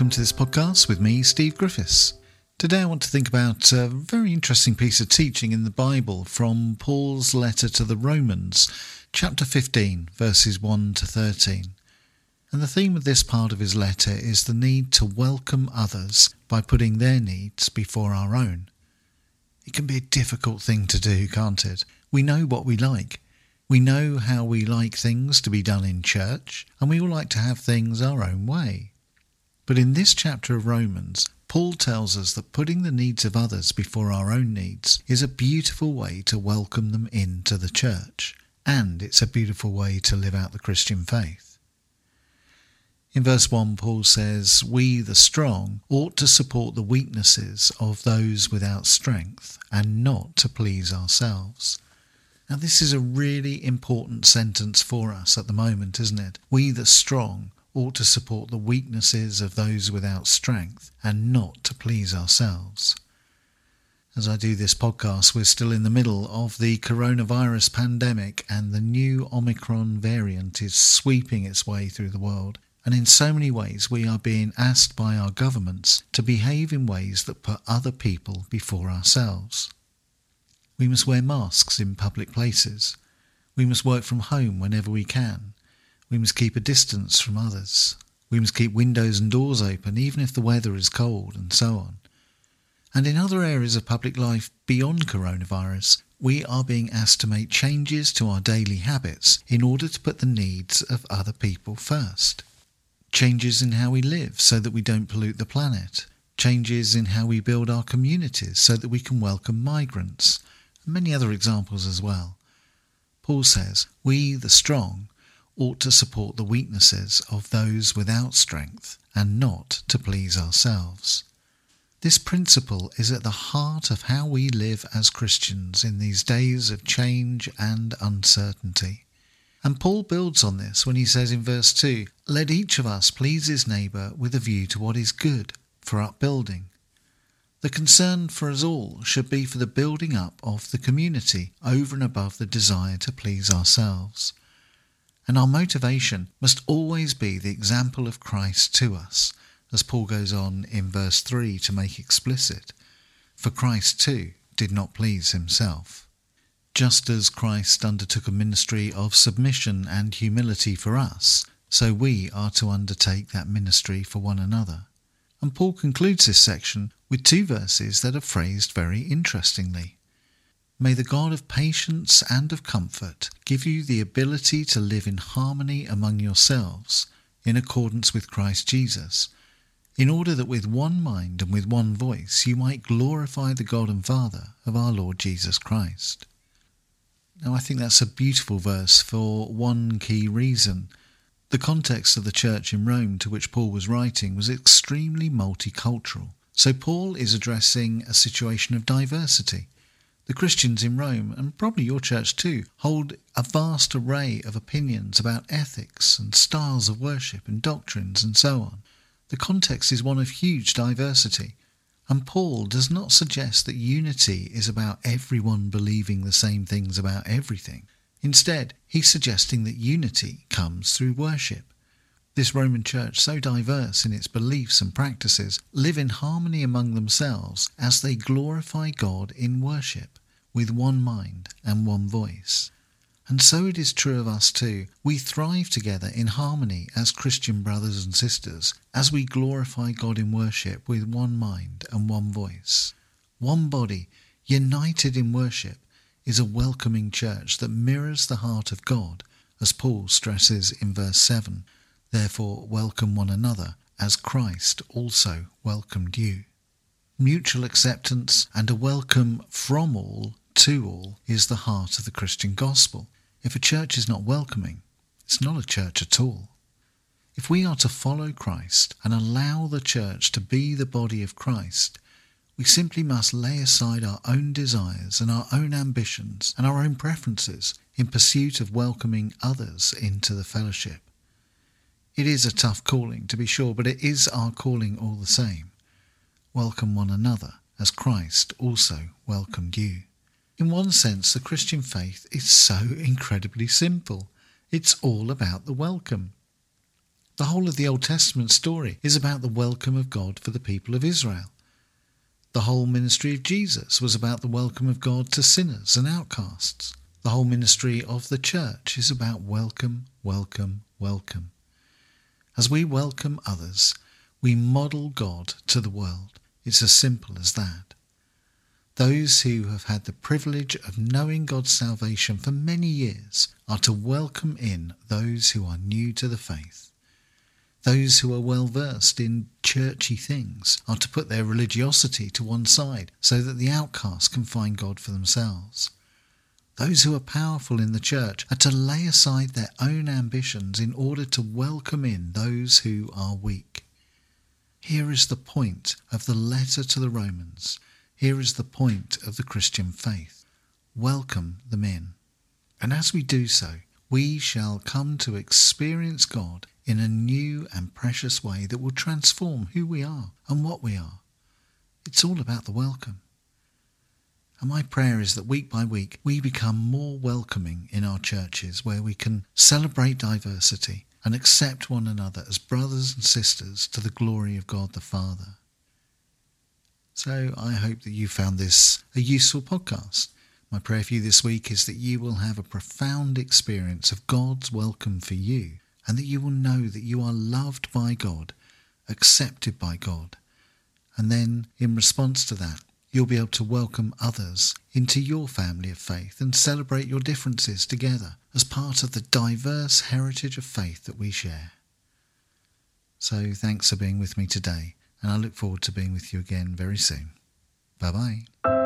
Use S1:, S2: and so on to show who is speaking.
S1: welcome to this podcast with me, Steve Griffiths. Today I want to think about a very interesting piece of teaching in the Bible from Paul's letter to the Romans, chapter 15, verses 1 to 13. And the theme of this part of his letter is the need to welcome others by putting their needs before our own. It can be a difficult thing to do, can't it? We know what we like. We know how we like things to be done in church, and we all like to have things our own way. But in this chapter of Romans, Paul tells us that putting the needs of others before our own needs is a beautiful way to welcome them into the church, and it's a beautiful way to live out the Christian faith. In verse 1, Paul says, We, the strong, ought to support the weaknesses of those without strength, and not to please ourselves. Now, this is a really important sentence for us at the moment, isn't it? We, the strong, ought to support the weaknesses of those without strength and not to please ourselves. As I do this podcast, we're still in the middle of the coronavirus pandemic and the new Omicron variant is sweeping its way through the world. And in so many ways, we are being asked by our governments to behave in ways that put other people before ourselves. We must wear masks in public places. We must work from home whenever we can. We must keep a distance from others. We must keep windows and doors open even if the weather is cold and so on. And in other areas of public life beyond coronavirus, we are being asked to make changes to our daily habits in order to put the needs of other people first. Changes in how we live so that we don't pollute the planet. Changes in how we build our communities so that we can welcome migrants And many other examples as well. Paul says, We, the strong, ought to support the weaknesses of those without strength and not to please ourselves. This principle is at the heart of how we live as Christians in these days of change and uncertainty. And Paul builds on this when he says in verse 2 Let each of us please his neighbour with a view to what is good, for upbuilding. The concern for us all should be for the building up of the community over and above the desire to please ourselves. And our motivation must always be the example of Christ to us, as Paul goes on in verse 3 to make explicit. For Christ too did not please himself. Just as Christ undertook a ministry of submission and humility for us, so we are to undertake that ministry for one another. And Paul concludes this section with two verses that are phrased very interestingly. May the God of patience and of comfort give you the ability to live in harmony among yourselves in accordance with Christ Jesus, in order that with one mind and with one voice you might glorify the God and Father of our Lord Jesus Christ. Now, I think that's a beautiful verse for one key reason. The context of the church in Rome to which Paul was writing was extremely multicultural. So Paul is addressing a situation of diversity. The Christians in Rome, and probably your church too, hold a vast array of opinions about ethics and styles of worship and doctrines and so on. The context is one of huge diversity. And Paul does not suggest that unity is about everyone believing the same things about everything. Instead, he's suggesting that unity comes through worship. This Roman church, so diverse in its beliefs and practices, live in harmony among themselves as they glorify God in worship, with one mind and one voice. And so it is true of us too. We thrive together in harmony as Christian brothers and sisters, as we glorify God in worship with one mind and one voice. One body, united in worship, is a welcoming church that mirrors the heart of God, as Paul stresses in verse 7. Therefore, welcome one another, as Christ also welcomed you. Mutual acceptance and a welcome from all to all is the heart of the Christian gospel. If a church is not welcoming, it's not a church at all. If we are to follow Christ and allow the church to be the body of Christ, we simply must lay aside our own desires and our own ambitions and our own preferences in pursuit of welcoming others into the fellowship. It is a tough calling, to be sure, but it is our calling all the same. Welcome one another as Christ also welcomed you. In one sense, the Christian faith is so incredibly simple. It's all about the welcome. The whole of the Old Testament story is about the welcome of God for the people of Israel. The whole ministry of Jesus was about the welcome of God to sinners and outcasts. The whole ministry of the church is about welcome, welcome, welcome. As we welcome others, we model God to the world. It's as simple as that. Those who have had the privilege of knowing God's salvation for many years are to welcome in those who are new to the faith. Those who are well versed in churchy things are to put their religiosity to one side so that the outcast can find God for themselves. Those who are powerful in the church are to lay aside their own ambitions in order to welcome in those who are weak. Here is the point of the letter to the Romans. Here is the point of the Christian faith. Welcome them in. And as we do so, we shall come to experience God in a new and precious way that will transform who we are and what we are. It's all about the welcome. And my prayer is that week by week we become more welcoming in our churches where we can celebrate diversity and accept one another as brothers and sisters to the glory of God the Father. So I hope that you found this a useful podcast. My prayer for you this week is that you will have a profound experience of God's welcome for you and that you will know that you are loved by God, accepted by God. And then, in response to that, you'll be able to welcome others into your family of faith and celebrate your differences together as part of the diverse heritage of faith that we share. So, thanks for being with me today and I look forward to being with you again very soon. Bye bye.